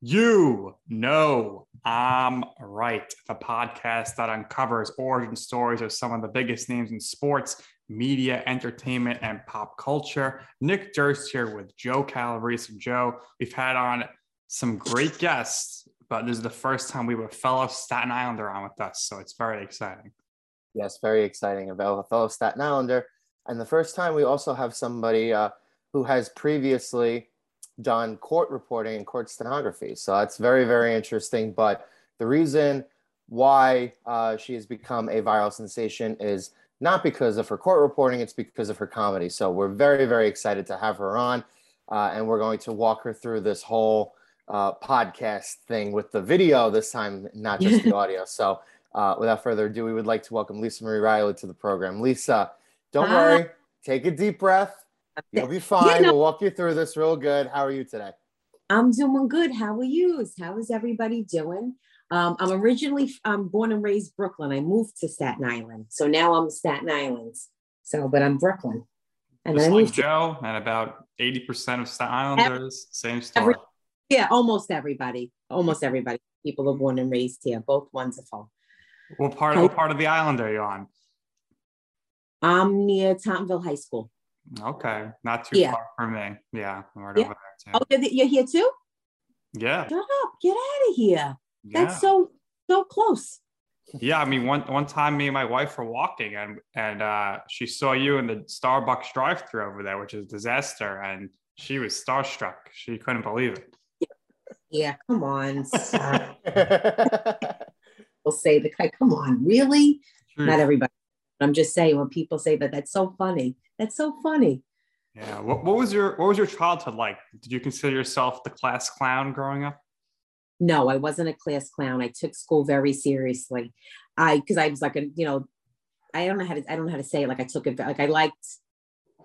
You know I'm right. The podcast that uncovers origin stories of some of the biggest names in sports, media, entertainment, and pop culture. Nick Durst here with Joe Calabrese. And Joe, we've had on some great guests, but this is the first time we have a fellow Staten Islander on with us. So it's very exciting. Yes, very exciting a fellow Staten Islander. And the first time we also have somebody uh, who has previously done court reporting and court stenography. So that's very, very interesting. But the reason why uh, she has become a viral sensation is not because of her court reporting, it's because of her comedy. So we're very, very excited to have her on. Uh, and we're going to walk her through this whole uh, podcast thing with the video this time, not just the audio. So uh, without further ado, we would like to welcome Lisa Marie Riley to the program. Lisa, don't Hi. worry, take a deep breath. You'll be fine. You know, we'll walk you through this real good. How are you today? I'm doing good. How are you? How is everybody doing? Um, I'm originally I'm born and raised Brooklyn. I moved to Staten Island, so now I'm Staten Island. So, but I'm Brooklyn. And Just I like Joe and about 80% of Staten Islanders, every, same story. Every, yeah, almost everybody. Almost everybody. People are born and raised here. Both wonderful. What part, what part of the island are you on? I'm near Tottenville High School. Okay, not too yeah. far from me. Yeah, I'm right yeah. over there too. Oh, you're here too? Yeah. Shut up! Get out of here. Yeah. That's so so close. Yeah, I mean, one one time, me and my wife were walking, and and uh, she saw you in the Starbucks drive-through over there, which is a disaster, and she was starstruck. She couldn't believe it. Yeah, come on. we'll say the guy, come on, really? True. Not everybody. I'm just saying when people say that, that's so funny. That's so funny. Yeah. What, what was your what was your childhood like? Did you consider yourself the class clown growing up? No, I wasn't a class clown. I took school very seriously. I because I was like a you know, I don't know how to I don't know how to say it. Like I took it like I liked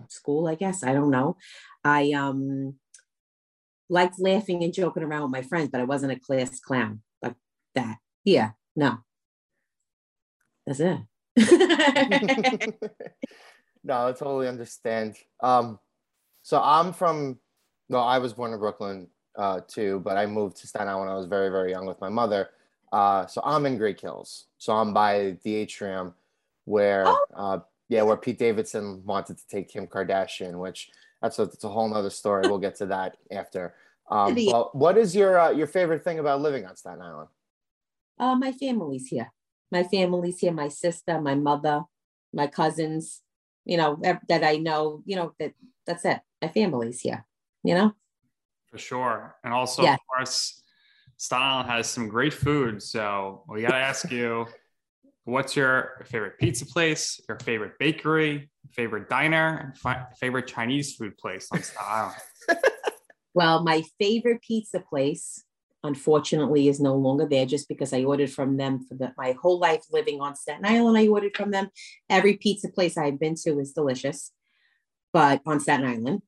school. I guess I don't know. I um liked laughing and joking around with my friends, but I wasn't a class clown like that. Yeah, no. That's it. no, I totally understand. Um, so I'm from, well, I was born in Brooklyn uh, too, but I moved to Staten Island when I was very, very young with my mother. Uh, so I'm in Great Kills. So I'm by the atrium where, oh. uh, yeah, where Pete Davidson wanted to take Kim Kardashian, which that's a, that's a whole nother story. We'll get to that after. Um, but what is your uh, your favorite thing about living on Staten Island? Uh, my family's here. My family's here. My sister, my mother, my cousins. You know that I know. You know that that's it. My family's here. You know. For sure, and also yeah. of course, Staten Island has some great food. So we got to ask you, what's your favorite pizza place? Your favorite bakery? Favorite diner? And fi- favorite Chinese food place on Staten Island? Well, my favorite pizza place, unfortunately, is no longer there just because I ordered from them for the, my whole life living on Staten Island. I ordered from them. Every pizza place I've been to is delicious, but on Staten Island.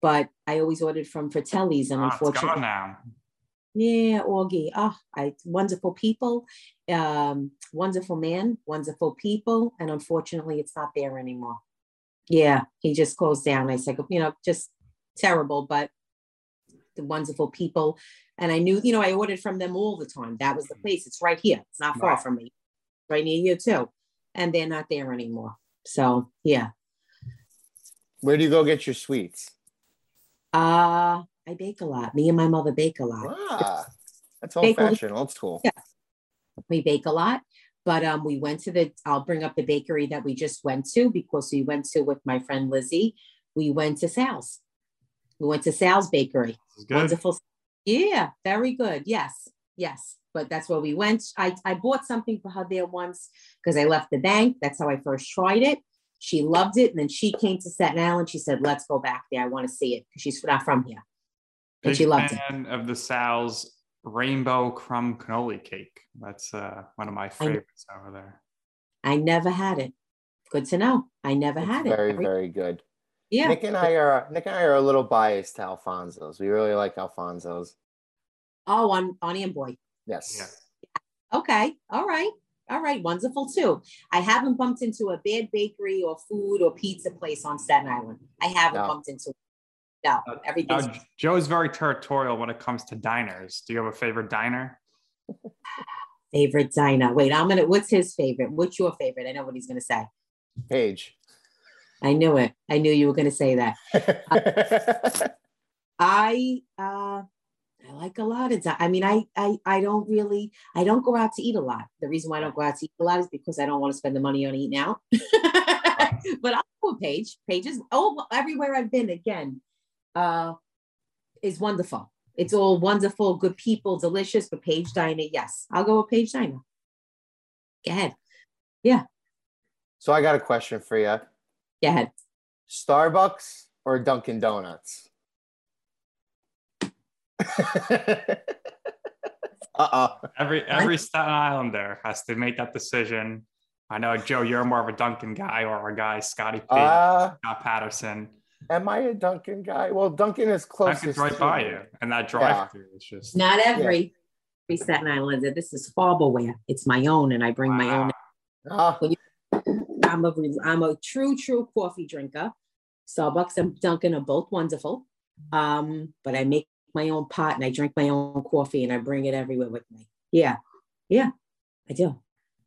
But I always ordered from Fratelli's, and oh, unfortunately, now. Yeah, Augie. Oh, I wonderful people, um, wonderful man, wonderful people, and unfortunately, it's not there anymore. Yeah, he just closed down. I said, you know, just terrible, but the wonderful people. And I knew, you know, I ordered from them all the time. That was the mm-hmm. place. It's right here. It's not far from me. Right near you too. And they're not there anymore. So yeah. Where do you go get your sweets? Uh I bake a lot. Me and my mother bake a lot. Ah, that's old fashioned, old school. Yeah. We bake a lot. But um, we went to the, I'll bring up the bakery that we just went to because we went to with my friend Lizzie. We went to Sal's. We went to Sal's Bakery. Wonderful. Yeah, very good. Yes, yes. But that's where we went. I, I bought something for her there once because I left the bank. That's how I first tried it. She loved it. And then she came to Staten Island. She said, let's go back there. I want to see it because she's not from here. And Big she loved fan it. of the Sal's rainbow crumb cannoli cake. That's uh, one of my favorites I, over there. I never had it. Good to know. I never it's had very, it. Very, very good. Yeah. Nick and I are Nick and I are a little biased to Alfonso's. We really like Alfonso's. Oh, on on Amboy. Yes. Yeah. Okay. All right. All right, wonderful too. I haven't bumped into a bad bakery or food or pizza place on Staten Island. I haven't No. bumped into. No, uh, everything's Now, Joe's very territorial when it comes to diners. Do you have a favorite diner? favorite diner. Wait, I'm gonna. What's his favorite? What's your favorite? I know what he's gonna say. Page. I knew it. I knew you were gonna say that. I uh I like a lot of di- I mean I I I don't really I don't go out to eat a lot. The reason why I don't go out to eat a lot is because I don't want to spend the money on eating out. but I'll go with Page. Page oh everywhere I've been again uh is wonderful. It's all wonderful, good people, delicious, but Page Diner, yes. I'll go with Page Diner. Go ahead. Yeah. So I got a question for you. Go ahead. Starbucks or Dunkin' Donuts? uh-oh. Every every Staten Islander has to make that decision. I know Joe, you're more of a Dunkin' guy or a guy, Scotty P, Uh, Scott Patterson. am I a Dunkin' guy? Well, Dunkin' is closest. Dunkin's right to by me. you, and that drive-through is just Not every every Staten Islander. This is Farberware. It's my own, and I bring my own Ah, I'm a re- I'm a true true coffee drinker. Starbucks and Dunkin' are both wonderful, um, but I make my own pot and I drink my own coffee and I bring it everywhere with me. Yeah, yeah, I do.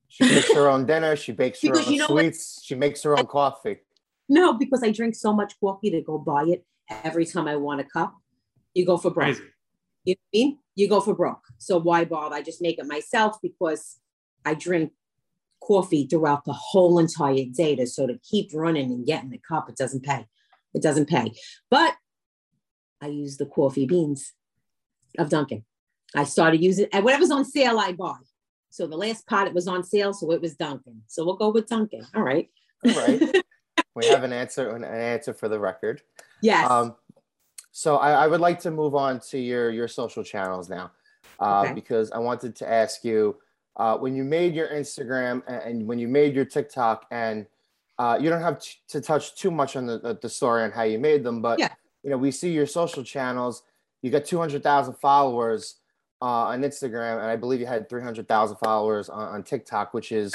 she makes her own dinner. She bakes her Because own you know what? sweets. She makes her own coffee. No, because I drink so much coffee to go buy it every time I want a cup. You go for broke. crazy. You know what I mean? You go for broke. So why bother? I just make it myself because I drink coffee throughout the whole entire day. To, so to keep running and getting the cup, it doesn't pay. It doesn't pay. But I use the coffee beans of Dunkin'. I started using and whatever's on sale, I buy. So the last pot it was on sale, so it was Dunkin'. So we'll go with Dunkin'. All right. All right. we have an answer an answer for the record. yes. Um, so I, I would like to move on to your your social channels now, uh, Okay. because I wanted to ask you uh, when you made your Instagram and, when you made your TikTok, and uh, you don't have t- to touch too much on the, the, the story on how you made them, but Yeah. you know we see your social channels. You got two hundred thousand followers uh, on Instagram, and I believe you had three hundred thousand followers on, on TikTok, which is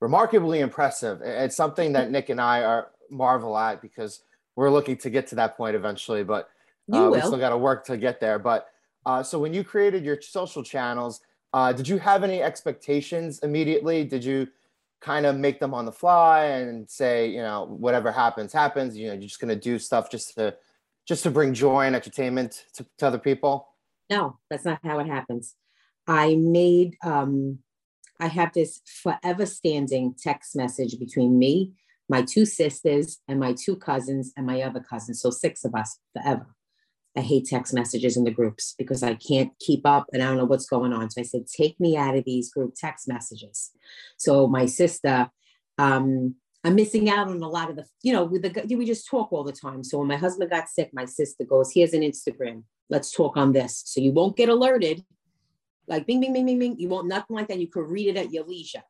remarkably impressive. It's something that Nick and I are marvel at because we're looking to get to that point eventually, but uh, we still got to work to get there. But uh, so when you created your social channels, uh, did you have any expectations immediately? Did you kind of make them on the fly and say, you know, whatever happens, happens? You know, you're just going to do stuff just to just to bring joy and entertainment to, to other people. No, that's not how it happens. I made um I have this forever standing text message between me, my two sisters, and my two cousins and my other cousin. So six of us forever. I hate text messages in the groups because I can't keep up and I don't know what's going on. So I said, take me out of these group text messages. So my sister, um, I'm missing out on a lot of the, you know, with the we just talk all the time. So when my husband got sick, my sister goes, here's an Instagram. Let's talk on this. So you won't get alerted. Like bing, bing, bing, bing, bing. You won't nothing like that. You could read it at your leisure.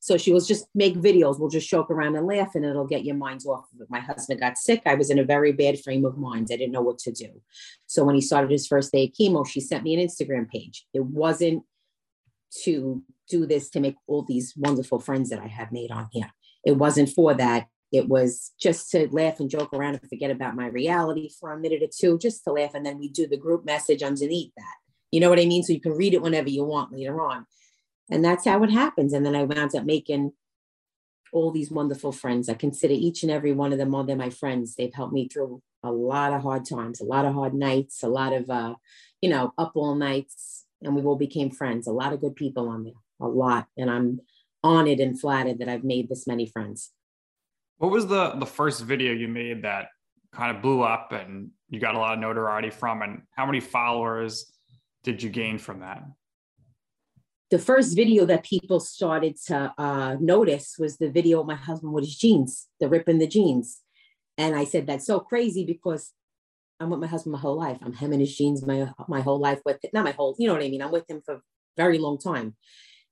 So she was just make videos. We'll just joke around and laugh, and it'll get your minds off of it. My husband got sick. I was in a very bad frame of mind. I didn't know what to do. So when he started his first day of chemo, she sent me an Instagram page. It wasn't to do this to make all these wonderful friends that I have made on here. It wasn't for that. It was just to laugh and joke around and forget about my reality for a minute or two, just to laugh. And then we do the group message underneath that. You know what I mean? So you can read it whenever you want later on. And that's how it happens. And then I wound up making all these wonderful friends. I consider each and every one of them all they're my friends. They've helped me through a lot of hard times, a lot of hard nights, a lot of, uh, you know, up all nights. And we all became friends. A lot of good people on there, a lot. And I'm honored and flattered that I've made this many friends. What was the the first video you made that kind of blew up and you got a lot of notoriety from? And how many followers did you gain from that? the first video that people started to uh, notice was the video of my husband with his jeans, the rip in the jeans. And I said, that's so crazy because I'm with my husband my whole life. I'm hemming his jeans my, my whole life with, it. not my whole, you know what I mean? I'm with him for a very long time.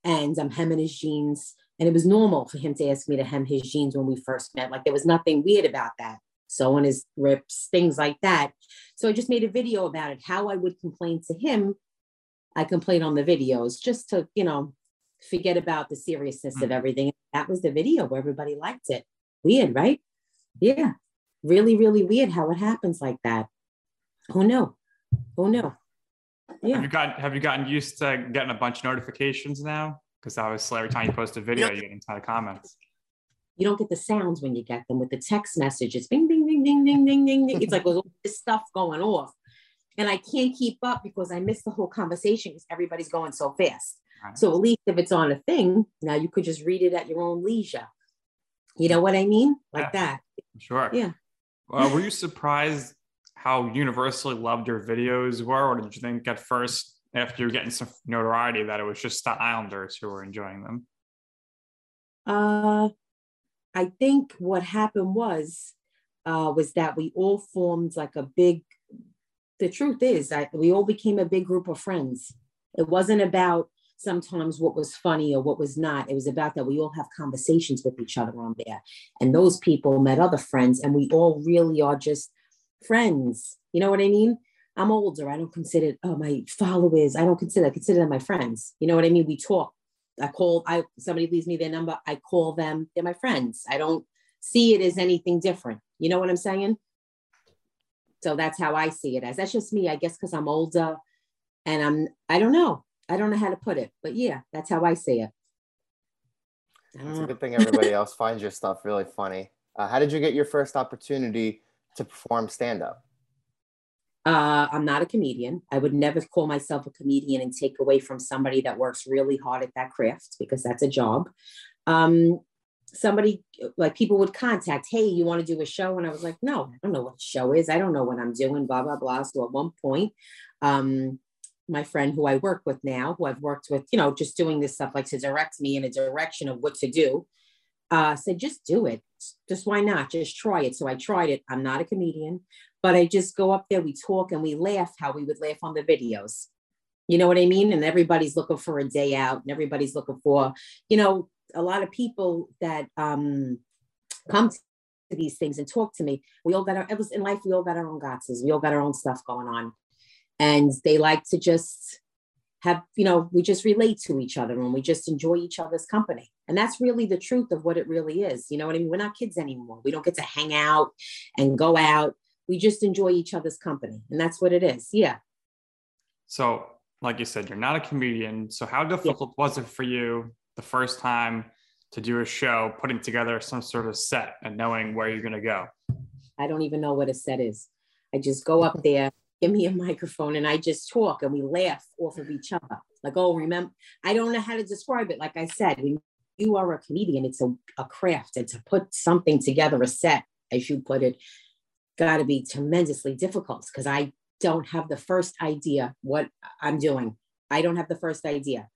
And I'm hemming his jeans. And it was normal for him to ask me to hem his jeans when we first met. Like there was nothing weird about that. Sewing his rips, things like that. So I just made a video about it, how I would complain to him I complain on the videos just to, you know, forget about the seriousness mm-hmm. of everything. That was the video where everybody liked it. Weird, right? Yeah. Really, really weird how it happens like that. Oh no. Oh no. Yeah. Have you got have you gotten used to getting a bunch of notifications now? Because obviously every time you post a video, you get a ton of comments. You don't get the sounds when you get them with the text messages. Bing, bing, bing, ding, ding, ding, ding, ding. It's like all this stuff going off. And I can't keep up because I miss the whole conversation because everybody's going so fast. Right. So at least if it's on a thing, now you could just read it at your own leisure. You know what I mean? Like yeah. that. Sure. Yeah. Well, were you surprised how universally loved your videos were, or did you think at first, after you were getting some notoriety, that it was just the Islanders who were enjoying them? Uh, I think what happened was, uh, was that we all formed like a big. The truth is, I, we all became a big group of friends. It wasn't about sometimes what was funny or what was not. It was about that we all have conversations with each other on there. And those people met other friends, and we all really are just friends. You know what I mean? I'm older. I don't consider oh my followers. I don't consider I consider them my friends. You know what I mean? We talk. I call. I somebody leaves me their number. I call them. They're my friends. I don't see it as anything different. You know what I'm saying? So that's how I see it as. That's just me. I guess because I'm older, and I'm. I don't know. I don't know how to put it, but yeah, that's how I see it. It's a good thing everybody else finds your stuff really funny. Uh, how did you get your first opportunity to perform stand up? Uh, I'm not a comedian. I would never call myself a comedian and take away from somebody that works really hard at that craft because that's a job. Um, somebody like people would contact, hey, you want to do a show? And I was like, no, I don't know what show is. I don't know what I'm doing, blah, blah, blah. So at one point, um, my friend who I work with now, who I've worked with, you know, just doing this stuff like to direct me in a direction of what to do, uh, said, just do it. Just why not? Just try it. So I tried it. I'm not a comedian, but I just go up there, we talk and we laugh how we would laugh on the videos. You know what I mean? And everybody's looking for a day out and everybody's looking for, you know, a lot of people that um, come to these things and talk to me. We all got our, it was in life, we all got our own gotzes. We all got our own stuff going on and they like to just have you know we just relate to each other and we just enjoy each other's company and that's really the truth of what it really is you know what i mean we're not kids anymore we don't get to hang out and go out we just enjoy each other's company and that's what it is yeah so like you said you're not a comedian so how difficult yeah. was it for you the first time to do a show putting together some sort of set and knowing where you're going to go i don't even know what a set is i just go up there give me a microphone and I just talk and we laugh off of each other. Like, oh, remember, I don't know how to describe it. Like I said, when you are a comedian, it's a, a craft and to put something together, a set, as you put it, got to be tremendously difficult because I don't have the first idea what I'm doing. I don't have the first idea.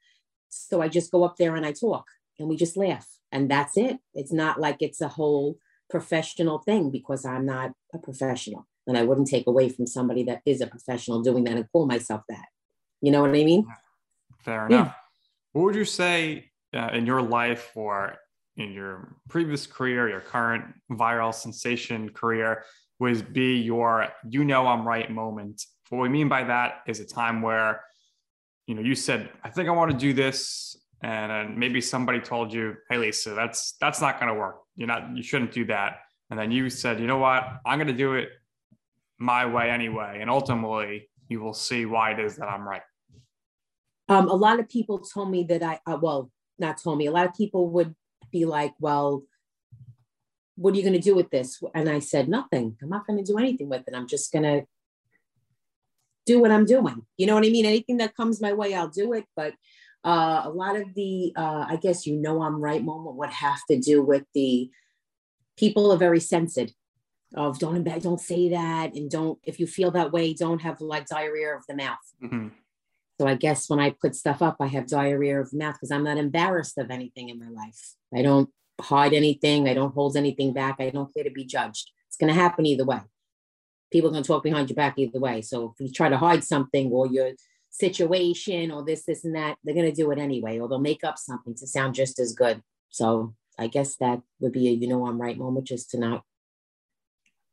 So I just go up there and I talk and we just laugh and that's it. It's not like it's a whole professional thing because I'm not a professional and I wouldn't take away from somebody that is a professional doing that and call myself that. You know what I mean? Fair enough. Yeah. What would you say uh, in your life or in your previous career, your current viral sensation career, would be your you know I'm right moment? What we mean by that is a time where you know you said I think I want to do this, and maybe somebody told you, "Hey, Lisa, that's that's not going to work. You're not you shouldn't do that." And then you said, "You know what? I'm going to do it my way anyway. And ultimately, you will see why it is that I'm right. Um, a lot of people told me that I, uh, well, not told me, a lot of people would be like, well, what are you going to do with this? And I said, nothing. I'm not going to do anything with it. I'm just going to do what I'm doing. You know what I mean? Anything that comes my way, I'll do it. But uh, a lot of the, uh, I guess, you know, I'm right moment would have to do with the people are very sensitive of don't don't say that and don't if you feel that way don't have like diarrhea of the mouth mm-hmm. so i guess when i put stuff up i have diarrhea of the mouth because i'm not embarrassed of anything in my life i don't hide anything i don't hold anything back i don't care to be judged it's going to happen either way people are going to talk behind your back either way so if you try to hide something or your situation or this this and that they're going to do it anyway or they'll make up something to sound just as good so i guess that would be a you know i'm right moment just to not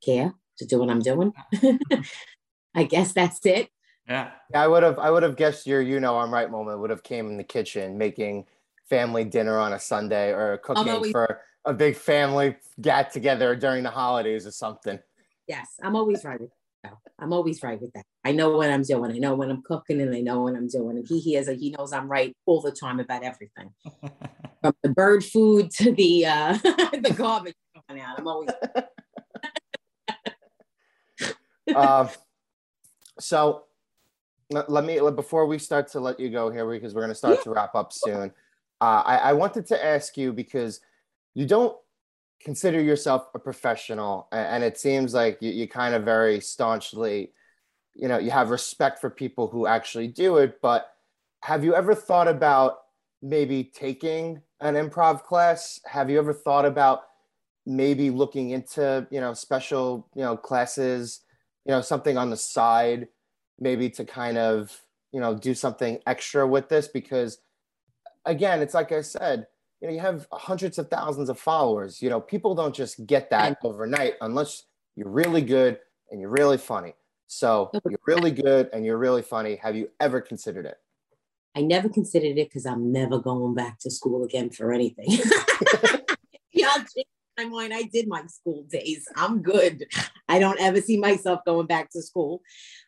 care to do what I'm doing. I guess that's it. Yeah. I would have I would have guessed your you know I'm right moment would have came in the kitchen making family dinner on a Sunday or cooking always- for a big family get together during the holidays or something. Yes, I'm always right with that. I'm always right with that. I know what I'm doing. I know when I'm cooking and I know what I'm doing. And he hears it. He knows I'm right all the time about everything. From the bird food to the uh the garbage going out. I'm always um, so let let me before we start to let you go here because we're going to start to wrap up soon. Uh, I, I wanted to ask you because you don't consider yourself a professional, and it seems like you, you kind of very staunchly, you know, you have respect for people who actually do it. But have you ever thought about maybe taking an improv class? Have you ever thought about maybe looking into you know special you know classes? you know something on the side maybe to kind of you know do something extra with this because again it's like i said you know you have hundreds of thousands of followers you know people don't just get that overnight unless you're really good and you're really funny so you're really good and you're really funny have you ever considered it I never considered it because I'm never going back to school again for anything. change my mind. I did my school days. I'm good. I don't ever see myself going back to school.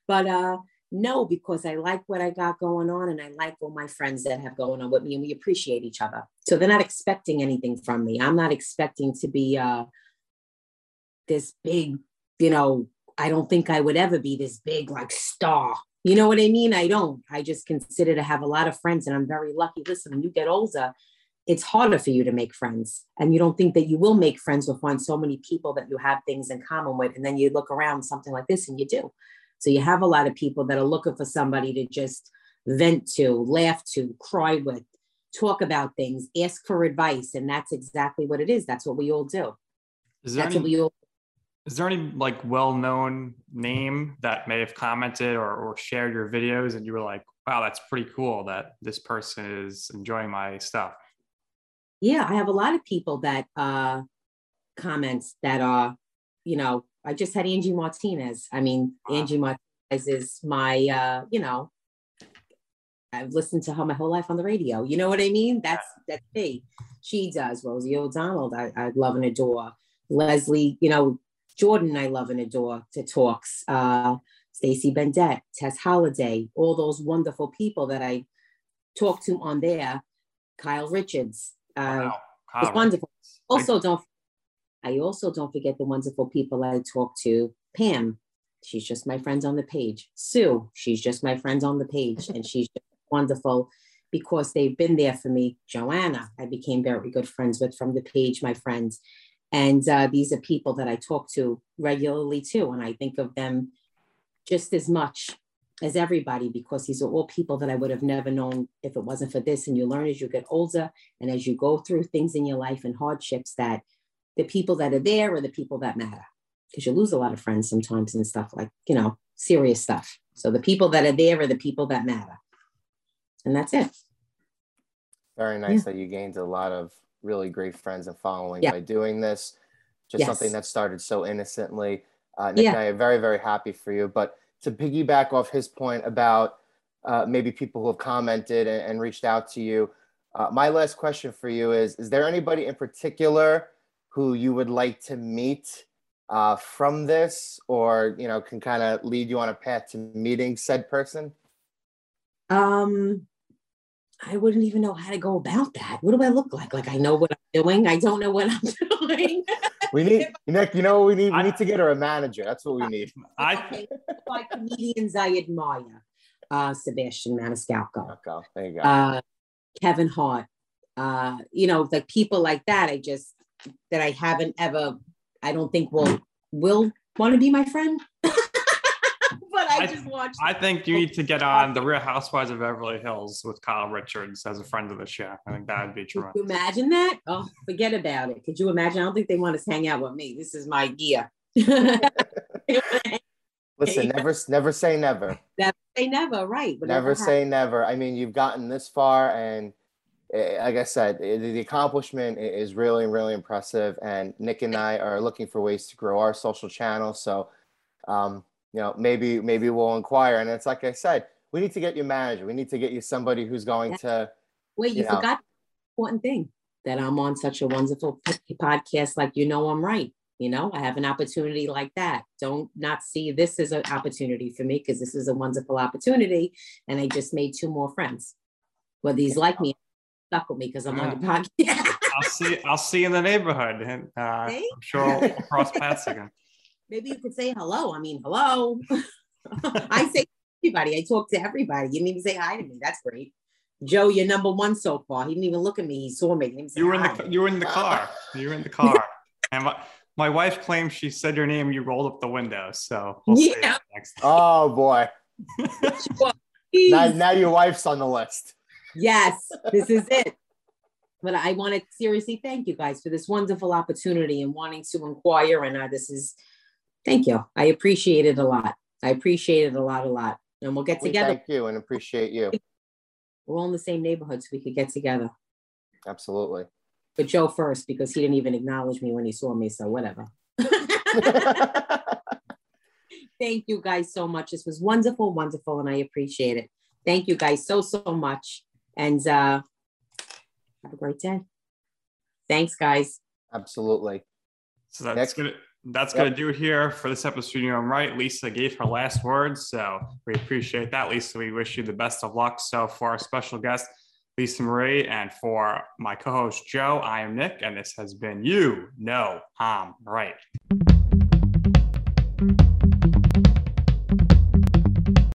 But uh no, because I like what I got going on and I like all my friends that have going on with me and we appreciate each other. So they're not expecting anything from me. I'm not expecting to be uh this big, you know, I don't think I would ever be this big like star. You know what I mean? I don't. I just consider to have a lot of friends and I'm very lucky. Listen, when you get older, it's harder for you to make friends. And you don't think that you will make friends or find so many people that you have things in common with. And then you look around something like this and you do. So you have a lot of people that are looking for somebody to just vent to, laugh to, cry with, talk about things, ask for advice. And that's exactly what it is. That's what we all do. Is there That's any all Is there any like well-known name that may have commented or, or shared your videos and you were like, wow, that's pretty cool that this person is enjoying my stuff? yeah i have a lot of people that uh comments that are you know i just had angie martinez. I mean Wow. angie martinez is my uh you know i've listened to her my whole life on the radio. You know what i mean? That's that's me. She does rosie o'donnell. I, I love and adore leslie you know jordan i love and adore to talks uh stacy bendett tess holliday all those wonderful people that i talk to on there. Kyle richards uh, Wow. it's wonderful. Also, don't I also don't forget the wonderful people I talk to. Pam, she's just my friend on the page. Sue, she's just my friend on the page, and she's wonderful because they've been there for me. Joanna, I became very good friends with from the page, my friends. And uh, these are people that I talk to regularly too. And I think of them just as much as everybody because these are all people that I would have never known if it wasn't for this. And you learn as you get older and as you go through things in your life and hardships that the people that are there are the people that matter because you lose a lot of friends sometimes and stuff like, you know, serious stuff. So the people that are there are the people that matter. And that's it. Very nice that you gained a lot of really great friends and following Yeah. by doing this. Just Yes. something that started so innocently. Uh, Nick Yeah. and I are very, very happy for you. But to piggyback off his point about uh, maybe people who have commented and, and reached out to you, uh, my last question for you is: Is there anybody in particular who you would like to meet uh, from this, or you know, can kind of lead you on a path to meeting said person? Um, I wouldn't even know how to go about that. What do I look like? Like I know what I'm doing. I don't know what I'm doing. We need Nick. You know what we need? We I- need to get her a manager. That's what we need. I okay, like comedians I admire. Uh, Sebastian Maniscalco. Okay, there you go. uh, Kevin Hart, uh, you know, like people like that. I just that I haven't ever. I don't think will will want to be my friend. but I, I- just watched. I think you need to get on the Real Housewives of Beverly Hills with Kyle Richards as a friend of the show. I think that would be Could true. you imagine that? Oh, forget about it. Could you imagine? I don't think they want to hang out with me. This is my gear. Listen, never, never say never. say never, right? Whatever Never happens. say never. I mean, you've gotten this far, and like I said, eh, the accomplishment is really, really impressive. And Nick and I are looking for ways to grow our social channel. So, um, you know, maybe, maybe we'll inquire. And it's like I said, we need to get you a manager. We need to get you somebody who's going to. Wait, you you know. forgot important thing that I'm on such a wonderful podcast. Like, you know, I'm right. You know, I have an opportunity like that. Don't not see this as an opportunity for me because this is a wonderful opportunity. And I just made two more friends. Whether he's like me, stuck with me because I'm yeah. on the podcast. I'll see. I'll see you in the neighborhood, and uh, I'm sure we'll cross paths again. Maybe you could say hello. I mean, hello. I say everybody. I talk to everybody. You didn't even say hi to me. That's great. Joe, you're number one so far. He didn't even look at me. He saw me. You were in the you were in the car. You were in the car. and my, my wife claims she said your name. You rolled up the window. So we'll yeah. Oh boy. now, now your wife's on the list. Yes, this is it. But I want to seriously thank you guys for this wonderful opportunity and wanting to inquire. And uh, this is, thank you. I appreciate it a lot. I appreciate it a lot, a lot. And we'll get we together. Thank you and appreciate you. We're all in the same neighborhood, so we could get together. Absolutely. But Joe first, because he didn't even acknowledge me when he saw me. So whatever. Thank you guys so much. This was wonderful, wonderful, and I appreciate it. Thank you guys so, so much. And uh, have a great day. Thanks, guys. Absolutely. So that's Next. gonna that's yep. gonna do it here for this episode. You know, I'm right. Lisa gave her last words, so we appreciate that, Lisa. We wish you the best of luck. So for our special guest, Lisa Marie, and for my co-host Joe, I am Nick, and this has been you know I'm right.